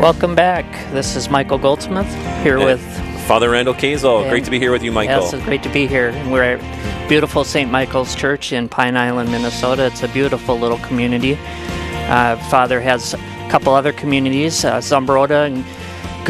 Welcome back. This is Michael Goldsmith here with Father Randall Kasel. And- Great to be here with you, Michael. Yes, it's great to be here. We're at beautiful St. Michael's Church in Pine Island, Minnesota. It's a beautiful little community. Uh, Father has a couple other communities, uh, Zumbrota and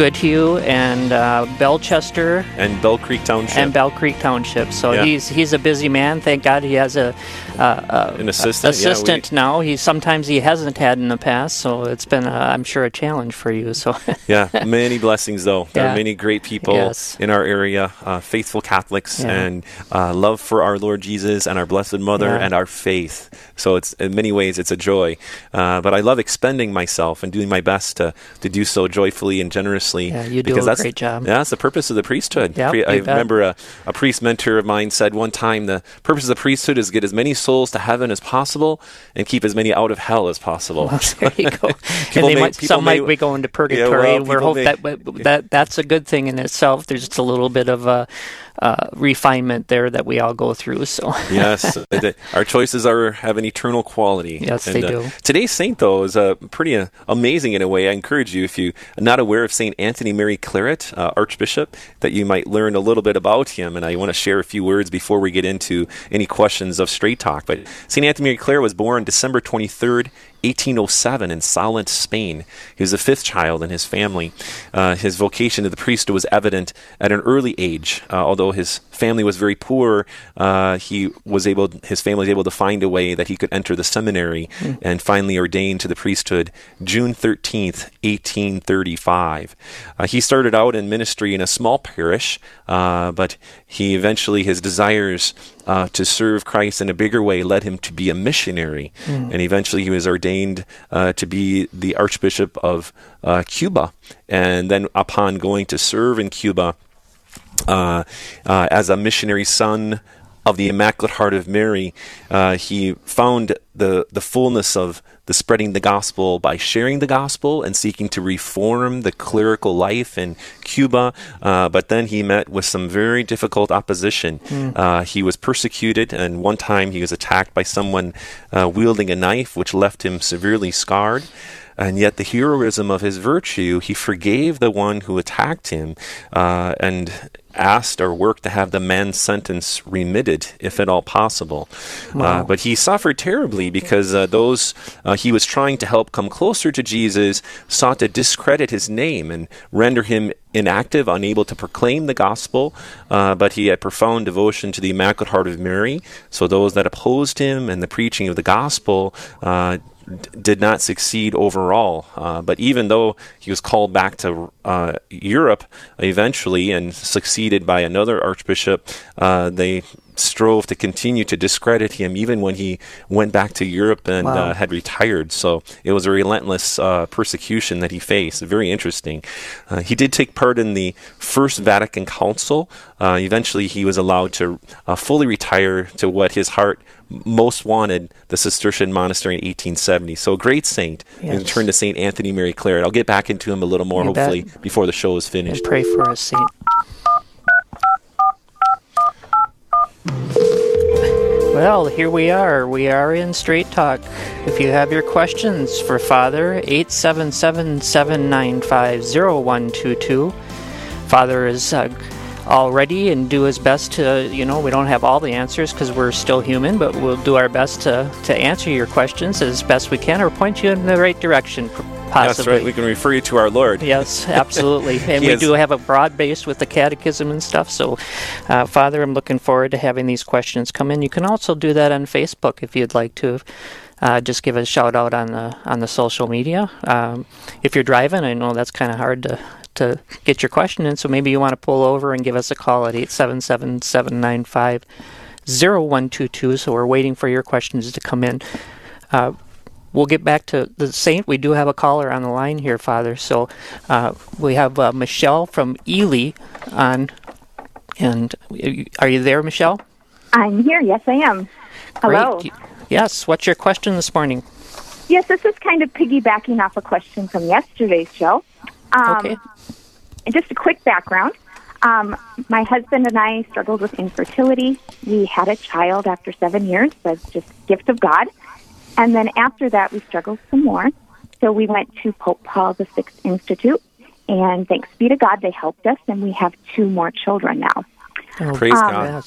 Goodhue and uh, Bellechester and Belle Creek Township. and Belle Creek Township. So Yeah. he's he's a busy man. Thank God he has a, uh, An assistant, yeah, we- assistant now. He sometimes he hasn't had in the past, so it's been uh, I'm sure a challenge for you. So yeah, many blessings though. There Yeah. are many great people Yes. in our area, uh, faithful Catholics, and uh, love for our Lord Jesus and our Blessed Mother and our faith. So it's in many ways it's a joy. Uh, but I love expending myself and doing my best to, to do so joyfully and generously. Yeah, you do a great job. Yeah, that's the purpose of the priesthood. Yep, Pre- I remember a, a priest mentor of mine said one time the purpose of the priesthood is to get as many souls to heaven as possible and keep as many out of hell as possible. there you go. and they may- might, some may- might be going to purgatory. well, we're hope may- that, that that's a good thing in itself. There's just a little bit of a uh, refinement there that we all go through. So yes, our choices are have an eternal quality. Yes, they uh, do. Today's saint, though, is uh, pretty uh, amazing in a way. I encourage you, if you're not aware of Saint Anthony Mary Claret, uh, Archbishop, that you might learn a little bit about him. And I want to share a few words before we get into any questions of Straight Talk. But Saint Anthony Mary Claret was born December 23rd. 1807 in Sallent, Spain. He was the fifth child in his family. Uh, his vocation to the priesthood was evident at an early age. Uh, although his family was very poor, uh, he was able. His family was able to find a way that he could enter the seminary and finally ordained to the priesthood June 13th, 1835. Uh, he started out in ministry in a small parish, uh, but he eventually his desires uh, to serve Christ in a bigger way led him to be a missionary, and eventually he was ordained uh, to be the Archbishop of uh, Cuba. And then, upon going to serve in Cuba uh, uh, as a missionary son of the Immaculate Heart of Mary, uh, he found the the fullness of the spreading the gospel by sharing the gospel and seeking to reform the clerical life in Cuba. Uh, but then he met with some very difficult opposition. Uh, he was persecuted, and one time he was attacked by someone uh, wielding a knife, which left him severely scarred. And yet, the heroism of his virtue, he forgave the one who attacked him uh, and asked or worked to have the man's sentence remitted, if at all possible. Uh, but he suffered terribly because uh, those uh, he was trying to help come closer to Jesus sought to discredit his name and render him inactive, unable to proclaim the gospel. Uh, but he had profound devotion to the Immaculate Heart of Mary. So those that opposed him and the preaching of the gospel uh, did not succeed overall. Uh, but even though he was called back to uh, Europe eventually and succeeded by another archbishop, uh, they strove to continue to discredit him even when he went back to Europe and Wow. uh, had retired. So it was a relentless uh, persecution that he faced. Very interesting. Uh, he did take part in the First Vatican Council. Uh, eventually, he was allowed to uh, fully retire to what his heart most wanted, the Cistercian monastery in 1870. So a great saint. Yes. And turn to Saint Anthony Mary Claret. I'll get back into him a little more, You bet. hopefully, before the show is and finished. pray for us, Saint. Well, here we are. We are in Straight Talk. If you have your questions for Father, 877 795 0122. Father is uh, all ready and do his best to, you know, we don't have all the answers because we're still human, but we'll do our best to, to answer your questions as best we can or point you in the right direction, possibly. That's right. We can refer you to our Lord. Yes, absolutely. And we do have a broad base with the catechism and stuff. So, uh, Father, I'm looking forward to having these questions come in. You can also do that on Facebook if you'd like to. Uh, just give a shout out on the on the social media. Um, if you're driving, I know that's kind of hard to to get your question in. So maybe you want to pull over and give us a call at eight seven seven seven nine five zero one two two. So we're waiting for your questions to come in. Uh, we'll get back to the saint. We do have a caller on the line here, Father. So uh, we have uh, Michelle from Ely on. And are you there, Michelle? I'm here. Yes, I am. Hello. Great. Yes. What's your question this morning? Yes, this is kind of piggybacking off a question from yesterday's show. Um, Okay. and Just a quick background. Um, my husband and I struggled with infertility. We had a child after seven years. That's just gift of God. And then after that, we struggled some more. So we went to Pope Paul VI Institute, and thanks be to God, they helped us, and we have two more children now. Oh, Praise Um, God.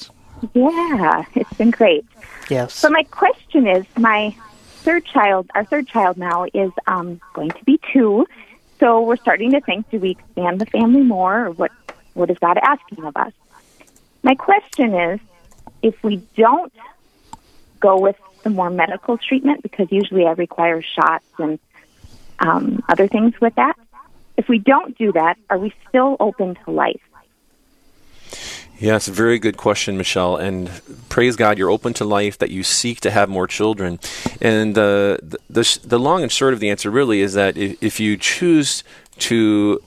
Yeah, it's been great. Yes. So my question is, my third child, our third child now is um, going to be two. So we're starting to think: Do we expand the family more, or what? What is God asking of us? My question is, if we don't go with the more medical treatment, because usually I require shots and um, other things with that. If we don't do that, are we still open to life? Yeah, a very good question, Michelle. And praise God, you're open to life, that you seek to have more children. And uh, the, the, the long and short of the answer really is that if, if you choose to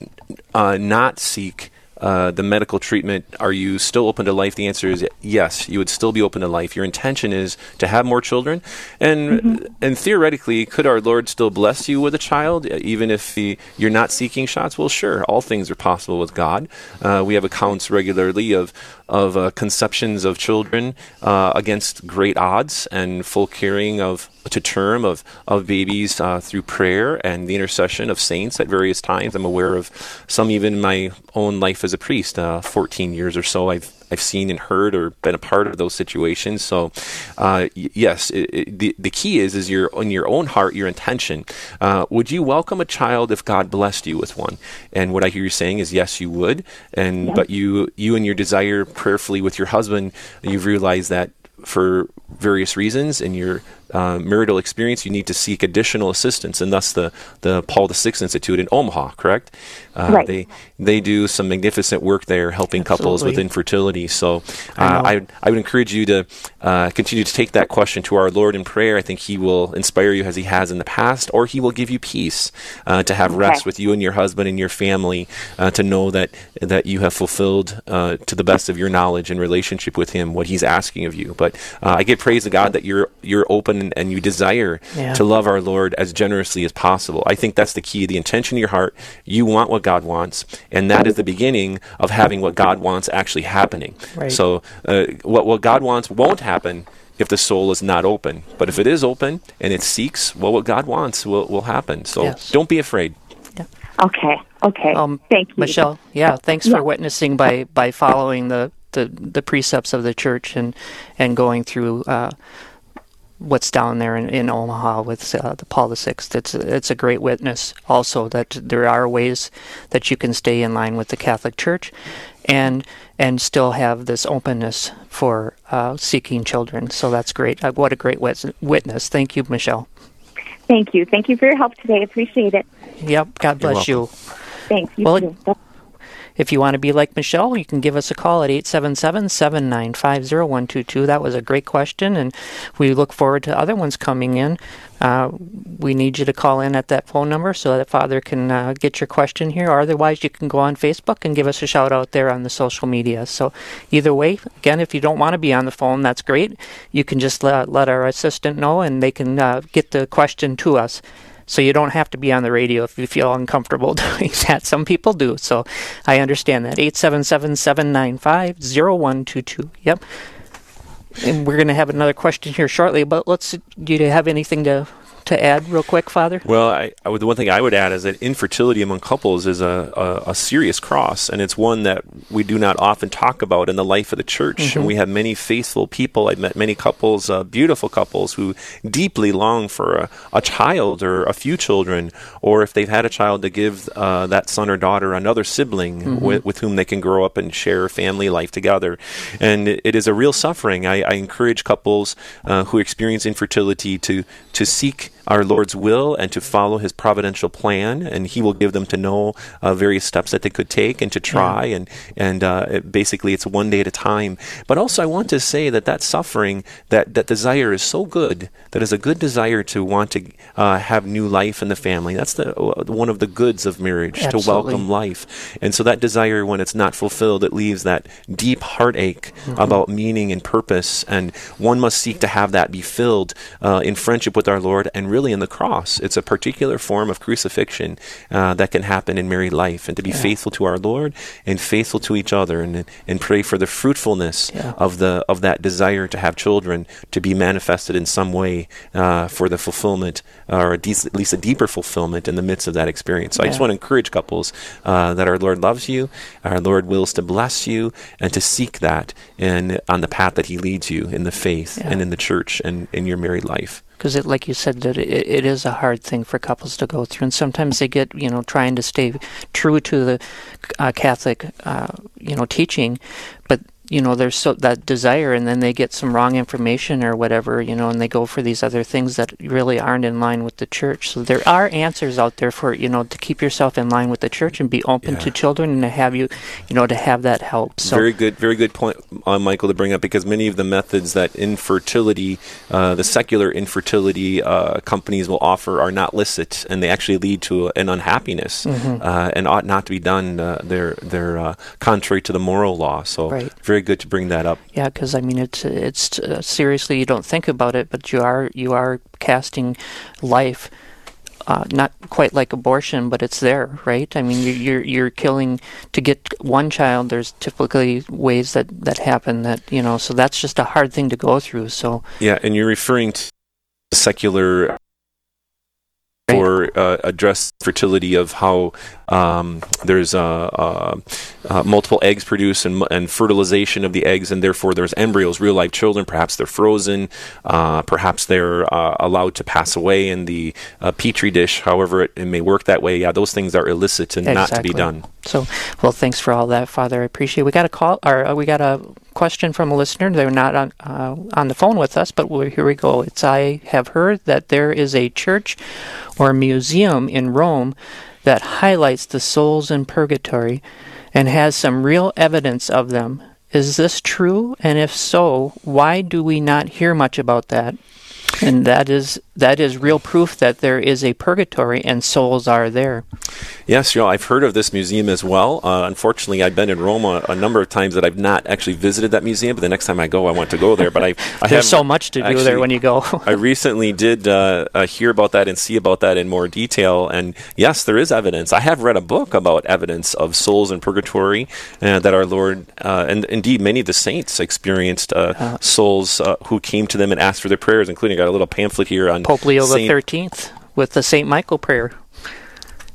uh, not seek uh, the medical treatment, are you still open to life? The answer is yes. You would still be open to life. Your intention is to have more children, and and theoretically, could our Lord still bless you with a child, even if the, you're not seeking shots? Well, sure. All things are possible with God. Uh, we have accounts regularly of of uh, conceptions of children uh, against great odds and full carrying of to term of of babies uh, through prayer and the intercession of saints at various times. I'm aware of some even in my own life as a priest, uh, 14 years or so. I've I've seen and heard or been a part of those situations. So, uh, y- yes, it, it, the the key is is your in your own heart, your intention. Uh, would you welcome a child if God blessed you with one? And what I hear you saying is yes, you would. And but you you and your desire prayerfully with your husband, you've realized that for various reasons in your uh, marital experience, you need to seek additional assistance, and thus the, the Paul VI Institute in Omaha, correct? Uh, Right. They they do some magnificent work there, helping couples with infertility. So I uh. I, I would encourage you to uh, continue to take that question to our Lord in prayer. I think He will inspire you as He has in the past, or He will give you peace uh, to have rest with you and your husband and your family, uh, to know that that you have fulfilled uh, to the best of your knowledge and relationship with Him what He's asking of you. But uh, I give praise to God that you're you're open and, and you desire Yeah. to love our Lord as generously as possible. I think that's the key. The intention of your heart. You want what God wants, and that is the beginning of having what God wants actually happening. Right. So, uh, what what God wants won't happen if the soul is not open. But if it is open and it seeks, well, what God wants will will happen. So, Yes. don't be afraid. Okay, okay. Um, Thank you, Michelle. Yeah, thanks Yeah. for witnessing by by following the, the, the precepts of the church and and going through uh, what's down there in, in Omaha with uh, the Paul VI. It's it's a great witness. Also, that there are ways that you can stay in line with the Catholic Church, and and still have this openness for uh, seeking children. So that's great. Uh, what a great wit- witness. Thank you, Michelle. Thank you. Thank you for your help today. Appreciate it. Yep. God bless you. Thanks. You Well, too. If you want to be like Michelle, you can give us a call at 877-795-0122. That was a great question, and we look forward to other ones coming in. Uh, we need you to call in at that phone number so that Father can uh, get your question here, or otherwise you can go on Facebook and give us a shout out there on the social media. So either way, again, if you don't want to be on the phone, that's great. You can just let, let our assistant know, and they can uh, get the question to us. So you don't have to be on the radio if you feel uncomfortable doing that. Some people do. So I understand that. 877-795-0122. Yep. And we're going to have another question here shortly, but let's do you have anything to to add real quick, Father? Well, I, I would, the one thing I would add is that infertility among couples is a, a, a serious cross, and it's one that we do not often talk about in the life of the church. And we have many faithful people. I've met many couples, uh, beautiful couples, who deeply long for a, a child or a few children, or if they've had a child, to give uh, that son or daughter another sibling with, with whom they can grow up and share family life together. And it, it is a real suffering. I, I encourage couples uh, who experience infertility to to seek our Lord's will and to follow His providential plan, and He will give them to know uh, various steps that they could take and to try, and and uh, it, basically it's one day at a time. But also, I want to say that that suffering, that that desire is so good, that is a good desire to want to uh, have new life in the family. That's the uh, one of the goods of marriage to welcome life, and so that desire, when it's not fulfilled, it leaves that deep heartache about meaning and purpose, and one must seek to have that be filled uh, in friendship with our Lord and really in the cross. It's a particular form of crucifixion uh, that can happen in married life, and to be Yeah. faithful to our Lord and faithful to each other, and and pray for the fruitfulness Yeah. of the of that desire to have children to be manifested in some way uh, for the fulfillment, or at least, at least a deeper fulfillment in the midst of that experience. So I just want to encourage couples uh, that our Lord loves you, our Lord wills to bless you, and to seek that in on the path that He leads you in the faith Yeah. and in the church and in your married life. Because it, like you said, that it, it is a hard thing for couples to go through, and sometimes they get, you know, trying to stay true to the uh, Catholic, uh, you know, teaching, but you know, there's so that desire, and then they get some wrong information or whatever, you know, and they go for these other things that really aren't in line with the church. So there are answers out there for you know to keep yourself in line with the church and be open Yeah. to children and to have you, you know, to have that help. So very good, very good point, uh, Michael, to bring up because many of the methods that infertility, uh, the secular infertility uh, companies will offer, are not licit, and they actually lead to an unhappiness, Mm-hmm. uh, and ought not to be done. Uh, they're they're uh, contrary to the moral law. So Right. very good to bring that up. Yeah, because I mean, it's it's uh, seriously you don't think about it, but you are you are casting life. Uh, not quite like abortion, but it's there, right? I mean, you, you're you're killing to get one child. There's typically ways that that happen that you know. So that's just a hard thing to go through. So Yeah, and you're referring to secular or uh, address fertility of how um, there's uh, uh, uh, multiple eggs produced and, and fertilization of the eggs, and therefore there's embryos, real life children. Perhaps they're frozen, uh, perhaps they're uh, allowed to pass away in the uh, petri dish. However, it, it may work that way. Yeah, those things are illicit and not to be done. So, well, thanks for all that, Father. I appreciate. We got a call, or uh, we got a question from a listener. They're not on uh, on the phone with us, but here we go. It's I have heard that there is a church or museum in Rome that highlights the souls in purgatory and has some real evidence of them. Is this true? And if so, why do we not hear much about that? And that is that is real proof that there is a purgatory and souls are there. Yes, you know, I've heard of this museum as well. Uh, unfortunately, I've been in Rome a, number of times that I've not actually visited that museum. But the next time I go, I want to go there. But I, I There's have so much to do actually- there when you go. I recently did uh, uh, hear about that and see about that in more detail. And yes, there is evidence. I have read a book about evidence of souls in purgatory uh, that our Lord, uh, and indeed many of the saints experienced uh, souls uh, who came to them and asked for their prayers, including got a little pamphlet here on Pope Leo the Thirteenth with the Saint Michael prayer.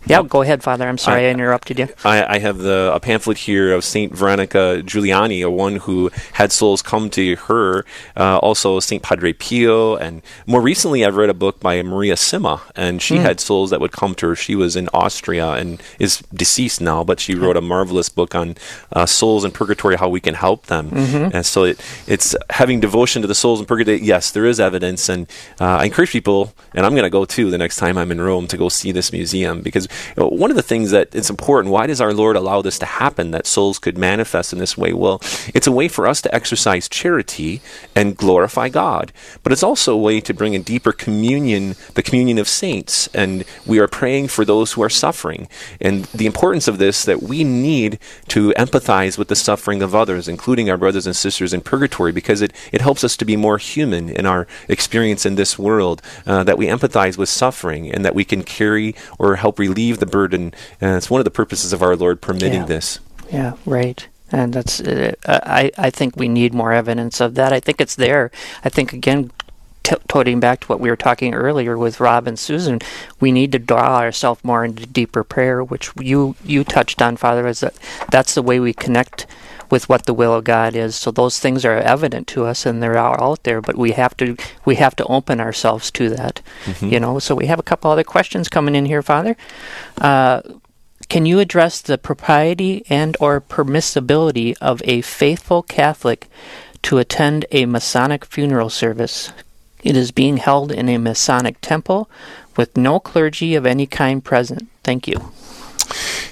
Yeah, go ahead, Father. I'm sorry I, I- interrupted you. I, I have the a pamphlet here of Saint Veronica Giuliani, a one who had souls come to her. Uh, also, Saint Padre Pio, and more recently, I've read a book by Maria Simma, and she had souls that would come to her. She was in Austria and is deceased now, but she wrote a marvelous book on uh, souls in purgatory, how we can help them. And so, it, it's having devotion to the souls in purgatory. Yes, there is evidence, and uh, I encourage people, and I'm going to go too the next time I'm in Rome to go see this museum because one of the things that it's important. Why does our Lord allow this to happen? That souls could manifest in this way. Well, it's a way for us to exercise charity and glorify God, but it's also a way to bring a deeper communion, the communion of saints, and we are praying for those who are suffering. And the importance of this that we need to empathize with the suffering of others, including our brothers and sisters in purgatory, because it, it helps us to be more human in our experience in this world, uh, that we empathize with suffering and that we can carry or help relieve the burden. And it's one of the purposes of our Lord permitting Yeah. this. Yeah, right. And that's uh, I I think we need more evidence of that. I think it's there. I think again t- toting back to what we were talking earlier with Rob and Susan, we need to draw ourselves more into deeper prayer, which you you touched on, Father, is that that's the way we connect with what the will of God is. So those things are evident to us and they're all out there, but we have to we have to open ourselves to that. You know. So we have a couple other questions coming in here, Father. Uh, can you address the propriety and or permissibility of a faithful Catholic to attend a Masonic funeral service? It is being held in a Masonic temple with no clergy of any kind present. Thank you.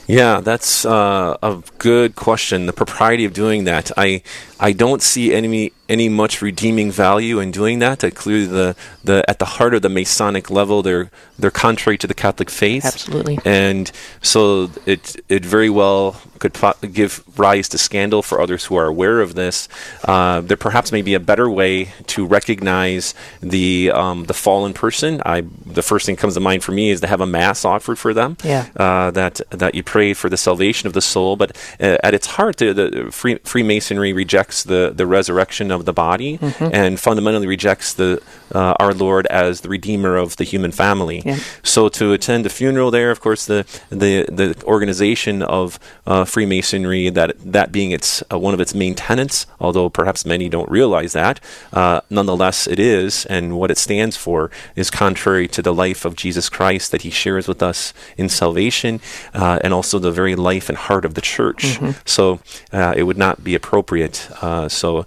Yeah, that's uh, a good question. The propriety of doing that, I I don't see any any much redeeming value in doing that. That clearly the, the at the heart of the Masonic level, they're they're contrary to the Catholic faith. Absolutely. And so it it very well could po- give rise to scandal for others who are aware of this. Uh, there perhaps may be a better way to recognize the um, the fallen person. I the first thing that comes to mind for me is to have a mass offered for them. Yeah. Uh, that that you pray for the salvation of the soul, but uh, at its heart, the, the free, Freemasonry rejects the the resurrection of the body Mm-hmm. and fundamentally rejects the uh, our Lord as the redeemer of the human family. Yeah. So to attend a funeral there, of course, the the the organization of uh, Freemasonry that that being its uh, one of its main tenets, although perhaps many don't realize that, uh, nonetheless it is, and what it stands for is contrary to the life of Jesus Christ that He shares with us in salvation, uh, and also the very life and heart of the church. So uh, it would not be appropriate. Uh, so.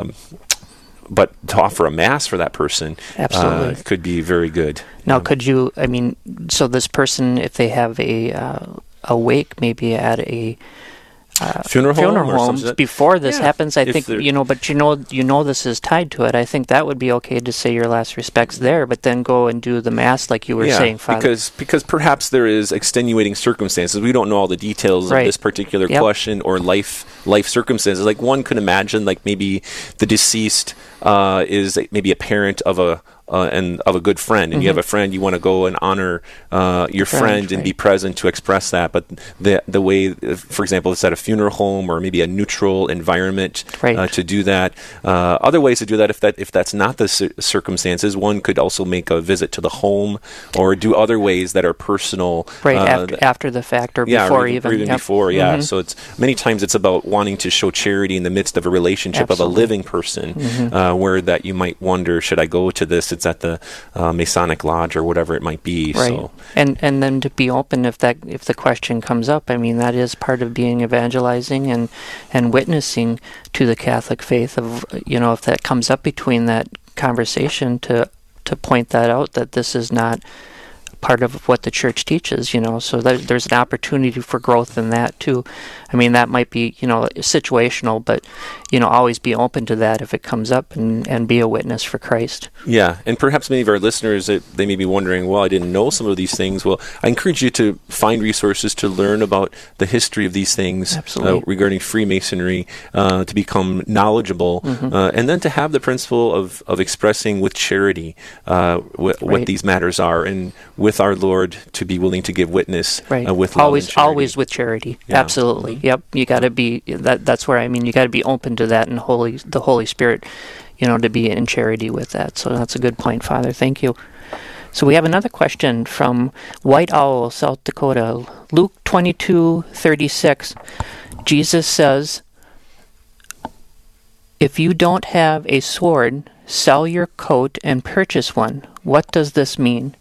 Um, but to offer a mass for that person uh, Absolutely. could be very good. Now, could you? I mean, so this person, if they have a uh, a wake, maybe at a funeral funeral or homes before this Yeah, happens, I if think you know. But you know, you know, this is tied to it. I think that would be okay to say your last respects there, but then go and do the mass like you were yeah, saying, Father. because because perhaps there is extenuating circumstances. We don't know all the details Right. of this particular Yep. question or life life circumstances. Like one could imagine, like maybe the deceased uh, is maybe a parent of a. Uh, and of a good friend, and you have a friend, you want to go and honor uh, your Mm-hmm. Friend, friend, and right. be present to express that. But the the way, for example, it's at a funeral home or maybe a neutral environment Right. uh, to do that. Uh, other ways to do that, if that if that's not the cir- circumstances, one could also make a visit to the home or do other ways that are personal. right uh, after, after the fact or yeah, before or even. or even Yep. before, yeah. Mhm. So it's many times it's about wanting to show charity in the midst of a relationship of a living person, uh, where that you might wonder, should I go to this? It's at the uh, Masonic Lodge or whatever it might be. Right. So And and then to be open if that if the question comes up, I mean that is part of being evangelizing and and witnessing to the Catholic faith of you know if that comes up between that conversation to to point that out that this is not part of what the church teaches, you know. So there, there's an opportunity for growth in that too. I mean, that might be, you know, situational, but, you know, always be open to that if it comes up and, and be a witness for Christ. Yeah, and perhaps many of our listeners they may be wondering, well, I didn't know some of these things. Well, I encourage you to find resources to learn about the history of these things Uh, regarding Freemasonry, uh, to become knowledgeable, Mm-hmm. uh, and then to have the principle of, of expressing with charity uh, wh- what these matters are, and with our Lord to be willing to give witness Right. uh, with always always with charity. Yeah. Absolutely. Yep. You got to be that that's where I mean you got to be open to that and holy the Holy Spirit, you know, to be in charity with that. So that's a good point, Father. Thank you. So we have another question from White Owl, South Dakota. Luke 22:36. Jesus says, "If you don't have a sword, sell your coat and purchase one." What does this mean?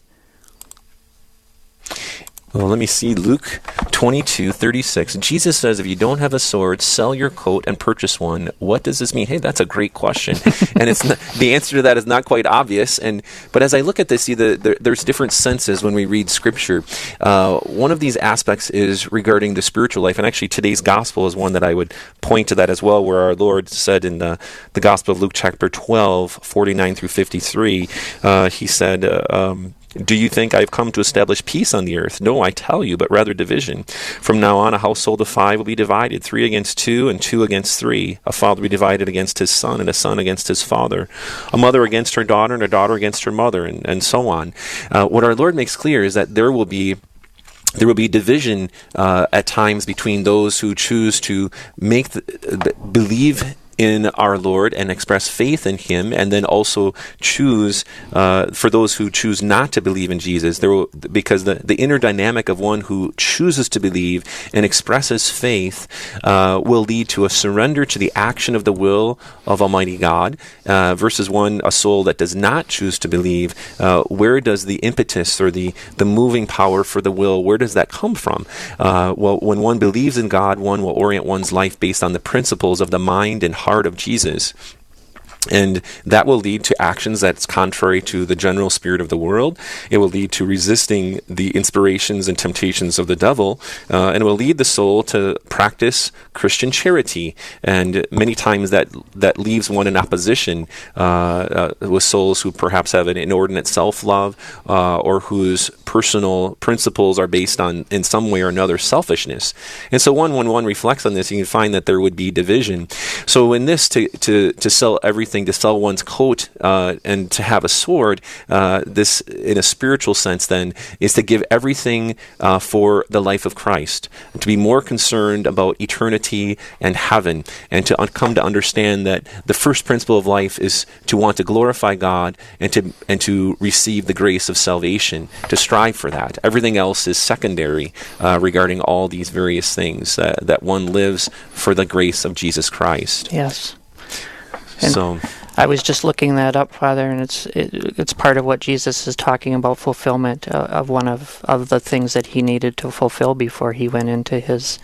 Well, let me see. Luke 22, 36. Jesus says, if you don't have a sword, sell your coat and purchase one. What does this mean? Hey, that's a great question. and it's not, the answer to that is not quite obvious. And But as I look at this, see, the, there, there's different senses when we read Scripture. Uh, one of these aspects is regarding the spiritual life. And actually, today's gospel is one that I would point to that as well, where our Lord said in the, the Gospel of Luke, chapter 12, 49 through 53, uh, he said, uh, um, do you think I've come to establish peace on the earth? No, I tell you, but rather division. From now on, a household of five will be divided three against two, and two against three. A father will be divided against his son, and a son against his father. A mother against her daughter, and a daughter against her mother, and, and so on. Uh, what our Lord makes clear is that there will be there will be division uh, at times between those who choose to make the, believe in our Lord and express faith in Him, and then also choose uh, for those who choose not to believe in Jesus. There will, because the, the inner dynamic of one who chooses to believe and expresses faith uh, will lead to a surrender to the action of the will of Almighty God, uh, versus one a soul that does not choose to believe. Uh, where does the impetus or the the moving power for the will? Where does that come from? Uh, well, when one believes in God, one will orient one's life based on the principles of the mind and heart of Jesus. And that will lead to actions that's contrary to the general spirit of the world. It will lead to resisting the inspirations and temptations of the devil, uh, and it will lead the soul to practice Christian charity. And many times that that leaves one in opposition uh, uh, with souls who perhaps have an inordinate self-love uh, or whose personal principles are based on, in some way or another, selfishness. And so, one when one reflects on this, you can find that there would be division. So, in this, to to to sell everything to sell one's coat uh, and to have a sword, uh, this, in a spiritual sense, then, is to give everything uh, for the life of Christ, to be more concerned about eternity and heaven, and to un- come to understand that the first principle of life is to want to glorify God and to and to receive the grace of salvation, to strive for that. Everything else is secondary uh, regarding all these various things uh, that one lives for the grace of Jesus Christ. Yes. And so. I was just looking that up, Father, and it's it, it's part of what Jesus is talking about fulfillment uh, of one of, of the things that he needed to fulfill before he went into his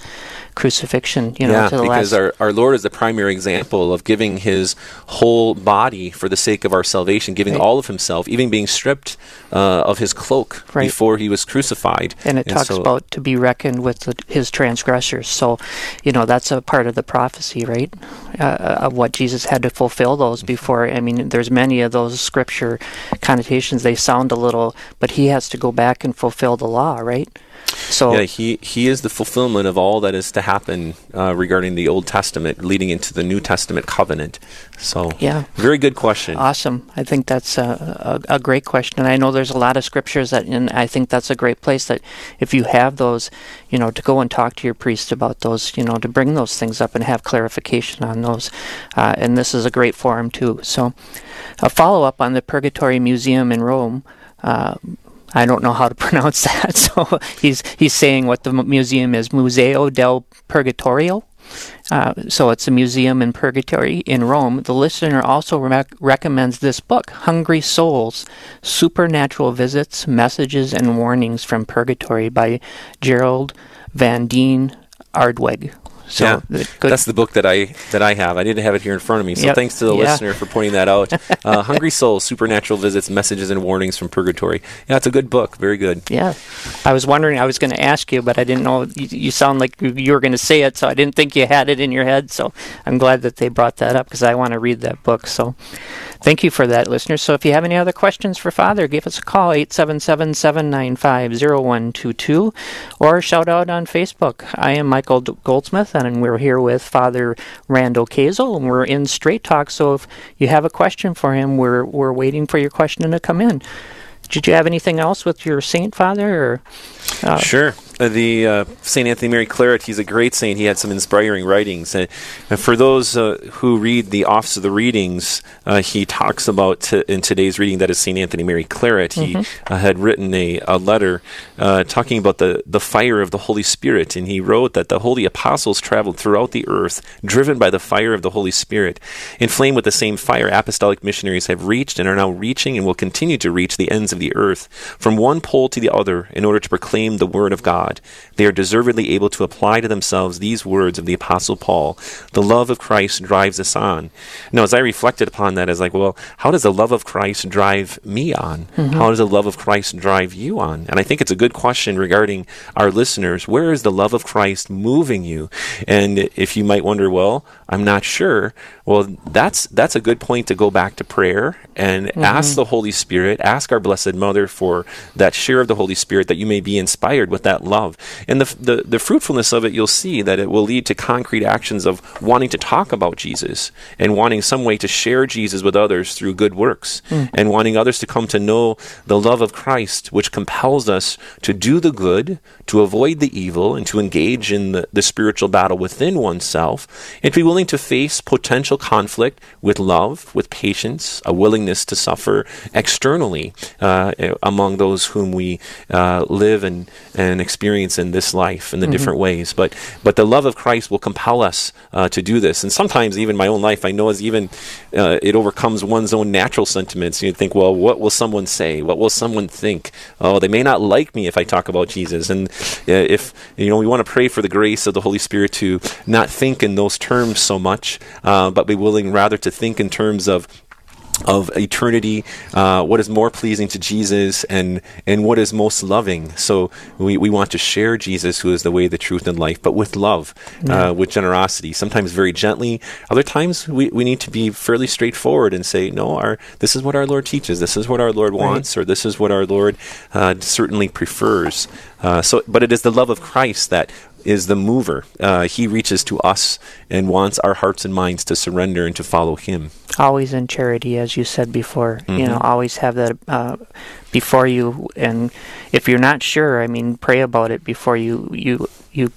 crucifixion. You know, yeah, because last, our, our Lord is the primary example of giving his whole body for the sake of our salvation, giving Right. all of himself, even being stripped uh, of his cloak Right. before he was crucified. and it talks so- about to be reckoned with the, his transgressors. So, you know, that's a part of the prophecy, right? Uh, of what Jesus had to fulfill those Mm-hmm. before. I mean, there's many of those scripture connotations. They sound a little, but he has to go back and fulfill the law, right? So, Yeah, he, he is the fulfillment of all that is to happen uh, regarding the Old Testament, leading into the New Testament covenant. So, Yeah. very good question. Awesome. I think that's a, a, a great question. And I know there's a lot of scriptures that, and I think that's a great place that if you have those, you know, to go and talk to your priest about those, you know, to bring those things up and have clarification on those. Uh, and this is a great forum too. So, a follow up on the Purgatory Museum in Rome. Uh, I don't know how to pronounce that, so he's he's saying what the museum is Museo del Purgatorio. Uh, so it's a museum in Purgatory in Rome. The listener also rec- recommends this book, Hungry Souls Supernatural Visits, Messages, and Warnings from Purgatory by Gerald Van den Aardweg. So yeah, that's the book that I that I have. I didn't have it here in front of me, so Yep. thanks to the Yeah. listener for pointing that out. Uh, Hungry Souls: Supernatural Visits, Messages, and Warnings from Purgatory. Yeah, it's a good book. Very good. yeah. I was wondering, I was going to ask you, but I didn't know. You, you sound like you- you were going to say it, so I didn't think you had it in your head. So I'm glad that they brought that up because I want to read that book. So thank you for that, listeners. So if you have any other questions for Father, give us a call, 877 795 0122, or shout out on Facebook. I am Michael Goldsmith, and we're here with Father Randall Kasel, and we're in Straight Talk. So if you have a question for him, we're, we're waiting for your question to come in. Did you have anything else with your saint, Father? Or uh, Sure. Uh, the uh, Saint Anthony Mary Claret, he's a great saint. He had some inspiring writings. Uh, and for those uh, who read the Office of the Readings, uh, he talks about t- in today's reading that is Saint Anthony Mary Claret. He uh, had written a, a letter uh, talking about the, the fire of the Holy Spirit, and he wrote that the holy apostles traveled throughout the earth, driven by the fire of the Holy Spirit. Inflamed with the same fire, apostolic missionaries have reached and are now reaching and will continue to reach the ends of the earth, from one pole to the other, in order to proclaim the word of God. They are deservedly able to apply to themselves these words of the Apostle Paul The love of Christ drives us on. Now, as I reflected upon that, I was like, well, how does the love of Christ drive me on? Mm-hmm. How does the love of Christ drive you on? And I think it's a good question regarding our listeners. Where is the love of Christ moving you? And if you might wonder, well, I'm not sure. Well, that's that's a good point to go back to prayer and mm-hmm. ask the Holy Spirit, ask our Blessed Mother for that share of the Holy Spirit that you may be inspired with that love. And the, the the fruitfulness of it, you'll see that it will lead to concrete actions of wanting to talk about Jesus and wanting some way to share Jesus with others through good works and wanting others to come to know the love of Christ, which compels us to do the good, to avoid the evil, and to engage in the, the spiritual battle within oneself, and to be willing to face potential conflict with love, with patience, a willingness to suffer externally uh, among those whom we uh, live and, and experience experience in this life in the different ways. But but the love of Christ will compel us uh, to do this. And sometimes even my own life, I know as even uh, it overcomes one's own natural sentiments. You think, well, what will someone say? What will someone think? Oh, they may not like me if I talk about Jesus. And uh, if you know, we want to pray for the grace of the Holy Spirit to not think in those terms so much, uh, but be willing rather to think in terms of of eternity, uh, what is more pleasing to Jesus, and and what is most loving. So we, we want to share Jesus, who is the way, the truth, and life, but with love, uh, with generosity. Sometimes very gently. Other times we, we need to be fairly straightforward and say, no, our this is what our Lord teaches. This is what our Lord wants, or this is what our Lord uh, certainly prefers. Uh, so, but it is the love of Christ that is the mover. Uh, he reaches to us and wants our hearts and minds to surrender and to follow Him. always in charity, as you said before. You know, always have that uh, before you. And if you're not sure, I mean, pray about it before you you you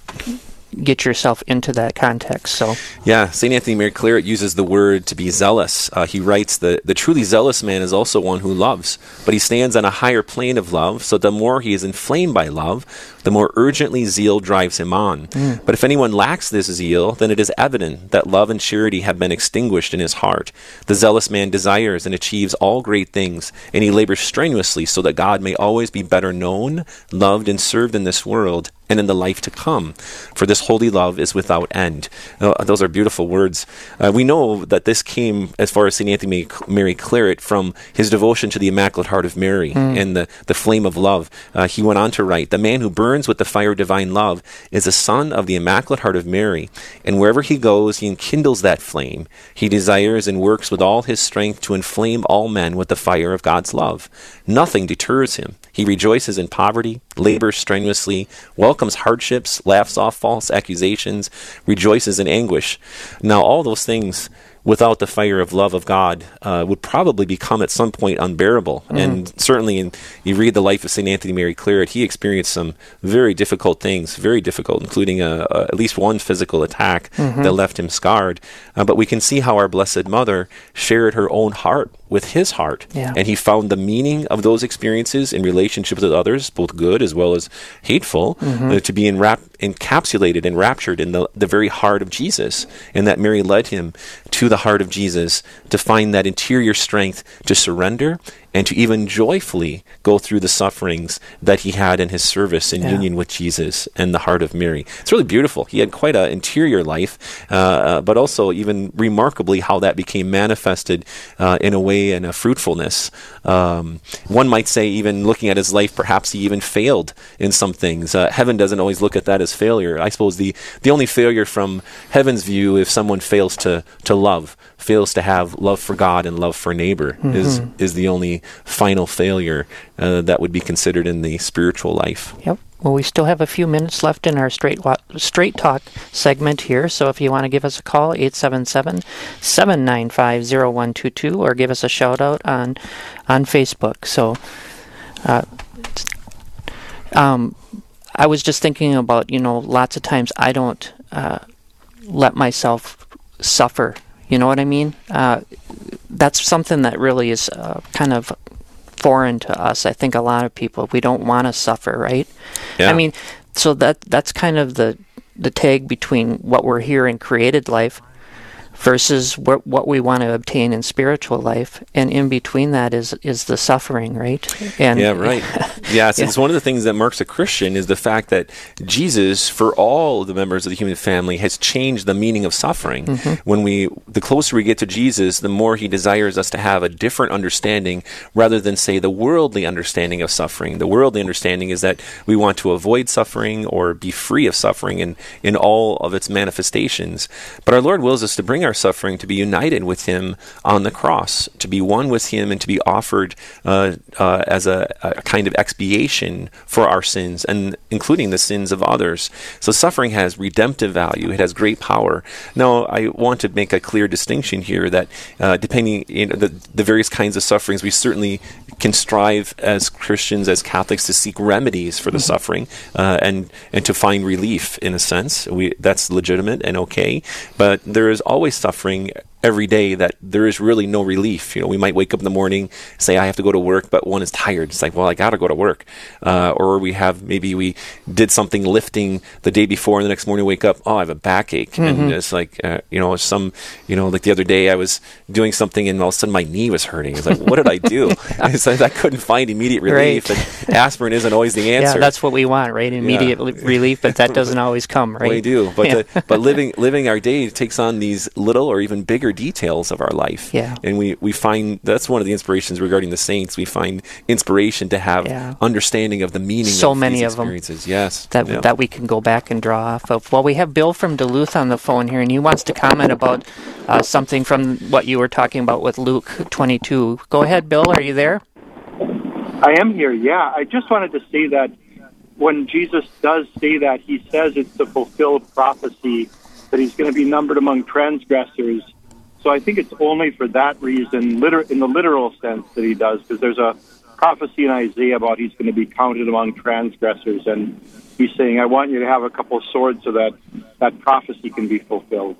get yourself into that context. So Yeah, St. Anthony Mary Claret uses the word to be zealous. Uh, he writes that the truly zealous man is also one who loves, but he stands on a higher plane of love, so the more he is inflamed by love, the more urgently zeal drives him on. But if anyone lacks this zeal, then it is evident that love and charity have been extinguished in his heart. The zealous man desires and achieves all great things, and he labors strenuously so that God may always be better known, loved, and served in this world and in the life to come. For this holy love is without end. Uh, those are beautiful words. Uh, we know that this came, as far as St. Anthony Mary Claret, from his devotion to the Immaculate Heart of Mary and the, the flame of love. Uh, he went on to write The man who burns with the fire of divine love is a son of the Immaculate Heart of Mary, and wherever he goes, he enkindles that flame. He desires and works with all his strength to inflame all men with the fire of God's love. Nothing deters him. He rejoices in poverty, labors strenuously, welcomes hardships, laughs off false accusations, rejoices in anguish. Now, all those things without the fire of love of God uh, would probably become at some point unbearable. And certainly, in, you read the life of St. Anthony Mary Claret, he experienced some very difficult things, very difficult, including a, a, at least one physical attack that left him scarred. Uh, but we can see how our Blessed Mother shared her own heart with his heart. Yeah. And he found the meaning of those experiences in relationships with others, both good as well as hateful, uh, to be enwrap- encapsulated, enraptured in the, the very heart of Jesus. And that Mary led him to the heart of Jesus to find that interior strength to surrender and to even joyfully go through the sufferings that he had in his service in Yeah. union with Jesus and the heart of Mary. It's really beautiful. He had quite an interior life, uh, uh, but also even remarkably how that became manifested uh, in a way and a fruitfulness. Um, one might say, even looking at his life, perhaps he even failed in some things. Uh, heaven doesn't always look at that as failure. I suppose the, the only failure from heaven's view, if someone fails to, to love, fails to have love for God and love for neighbor, is, is the only final failure uh, that would be considered in the spiritual life. Yep. Well, we still have a few minutes left in our straight wa- straight talk segment here. So if you want to give us a call, 877-795-0122 or give us a shout out on on Facebook. So uh, um, I was just thinking about, you know, lots of times I don't uh, let myself suffer. You know what I mean? Uh, that's something that really is uh, kind of foreign to us. I think a lot of people we don't want to suffer, right? Yeah. I mean, so that that's kind of the the tag between what we're here in created life versus what what we want to obtain in spiritual life, and in between that is is the suffering, right? And Yeah, right. yes, it's one of the things that marks a Christian is the fact that Jesus, for all the members of the human family, has changed the meaning of suffering. Mm-hmm. When we, the closer we get to Jesus, the more He desires us to have a different understanding, rather than say the worldly understanding of suffering. The worldly understanding is that we want to avoid suffering or be free of suffering in in all of its manifestations. But our Lord wills us to bring our suffering to be united with Him on the cross, to be one with Him, and to be offered uh, uh, as a, a kind of expiation for our sins, and including the sins of others. So suffering has redemptive value. It has great power. Now, I want to make a clear distinction here that uh, depending you know, the the various kinds of sufferings, we certainly can strive as Christians, as Catholics, to seek remedies for the suffering uh, and and to find relief in a sense. We that's legitimate and okay, but there is always suffering every day that there is really no relief. You know, we might wake up in the morning, say I have to go to work, but one is tired. It's like, well, I got to go to work. Uh, or we have maybe we did something lifting the day before, and the next morning wake up, oh, I have a backache, and it's like, uh, you know, some, you know, like the other day I was doing something, and all of a sudden my knee was hurting. It's like, what did I do? It's like I couldn't find immediate relief, Right. and aspirin isn't always the answer. Yeah, that's what we want, right? Immediate li- relief, but that doesn't always come, right? We do, but Yeah. the, but living living our day takes on these little or even bigger details of our life. Yeah. and we we find that's one of the inspirations regarding the saints. We find inspiration to have Yeah. understanding of the meaning. So of many these of 'em. experiences. Yes, that Yeah. that we can go back and draw off of. Well, we have Bill from Duluth on the phone here, and he wants to comment about uh, something from what you were talking about with Luke 22. Go ahead, Bill. Are you there? I am here, yeah. I just wanted to say that when Jesus does say that, he says it's to fulfill prophecy that he's going to be numbered among transgressors. So I think it's only for that reason, liter- in the literal sense, that he does, because there's a prophecy in Isaiah about he's going to be counted among transgressors, and he's saying, "I want you to have a couple swords so that that prophecy can be fulfilled."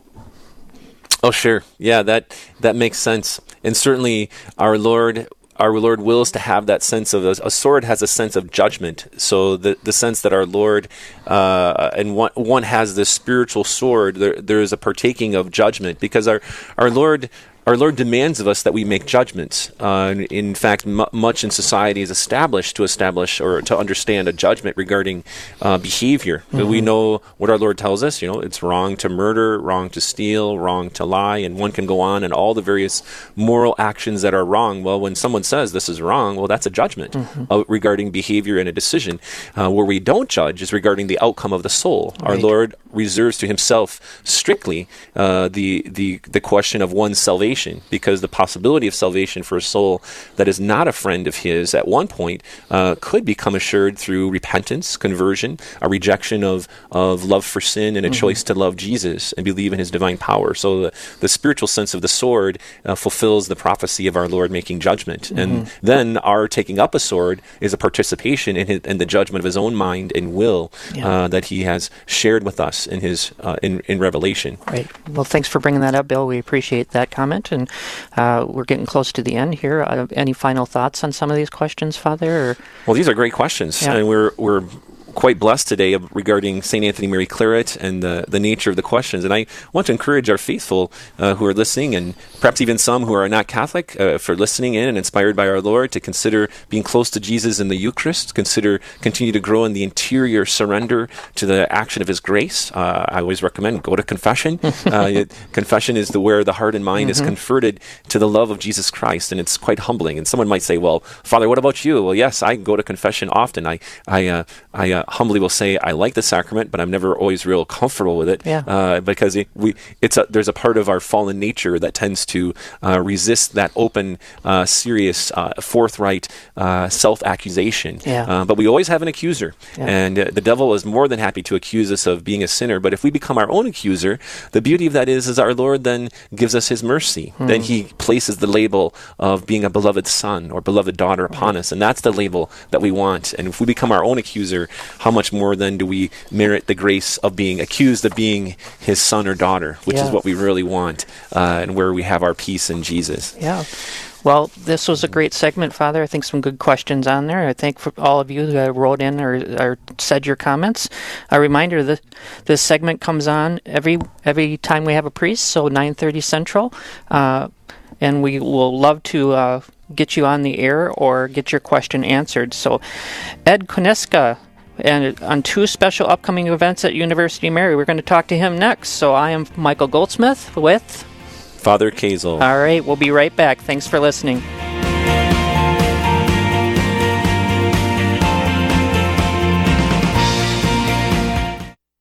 Oh, sure. Yeah, that that makes sense. And certainly, our Lord, our Lord wills to have that sense of a, sword has a sense of judgment. So the the sense that our Lord uh, and one one has this spiritual sword, there there is a partaking of judgment because our our Lord. Our Lord demands of us that we make judgments. Uh, in- in fact, mu much in society is established to establish or to understand a judgment regarding uh, behavior. We know what our Lord tells us. You know, it's wrong to murder, wrong to steal, wrong to lie, and one can go on and all the various moral actions that are wrong. Well, when someone says this is wrong, well, that's a judgment uh, regarding behavior and a decision. Uh, where we don't judge is regarding the outcome of the soul. Our Lord reserves to Himself strictly uh, the the the question of one's salvation, because the possibility of salvation for a soul that is not a friend of His at one point uh, could become assured through repentance, conversion, a rejection of of love for sin, and a choice to love Jesus and believe in His divine power. So the the spiritual sense of the sword uh, fulfills the prophecy of our Lord making judgment, and then our taking up a sword is a participation in, his, in the judgment of His own mind and will Yeah. uh, that He has shared with us in His uh, in in Revelation. Right. Well, thanks for bringing that up, Bill. We appreciate that comment, and uh, we're getting close to the end here. Uh, any final thoughts on some of these questions, Father? Or Well, these are great questions, Yeah. and we're we're quite blessed today regarding St. Anthony Mary Claret and the, the nature of the questions. And I want to encourage our faithful uh, who are listening, and perhaps even some who are not Catholic, uh, for listening in and inspired by our Lord to consider being close to Jesus in the Eucharist, consider continue to grow in the interior surrender to the action of His grace. Uh, I always recommend go to confession. uh, it- confession is the where the heart and mind is converted to the love of Jesus Christ, and it's quite humbling. And someone might say, "Well, Father, what about you?" Well, yes, I go to confession often. I I uh, I uh, humbly will say I like the sacrament, but I'm never always real comfortable with it Yeah. uh, because it, we it's a, there's a part of our fallen nature that tends to uh, resist that open, uh, serious, uh, forthright uh, self-accusation. Yeah. But we always have an accuser, Yeah. and uh, the devil is more than happy to accuse us of being a sinner. But if we become our own accuser, the beauty of that is, is our Lord then gives us His mercy. Hmm. Then He places the label of being a beloved son or beloved daughter upon us, and that's the label that we want. And if we become our own accuser, how much more then do we merit the grace of being accused of being His son or daughter, which Yeah. is what we really want, uh, and where we have our peace in Jesus. Yeah. Well, this was a great segment, Father. I think some good questions on there. I thank for all of you that wrote in or, or said your comments. A reminder that this segment comes on every every time we have a priest, so 9:30 Central, uh, and we will love to uh, get you on the air or get your question answered. So, Ed Koneska. And on two special upcoming events at University of Mary, we're going to talk to him next. So I am Michael Goldsmith with Father Kasel. all right, we'll be right back. Thanks for listening.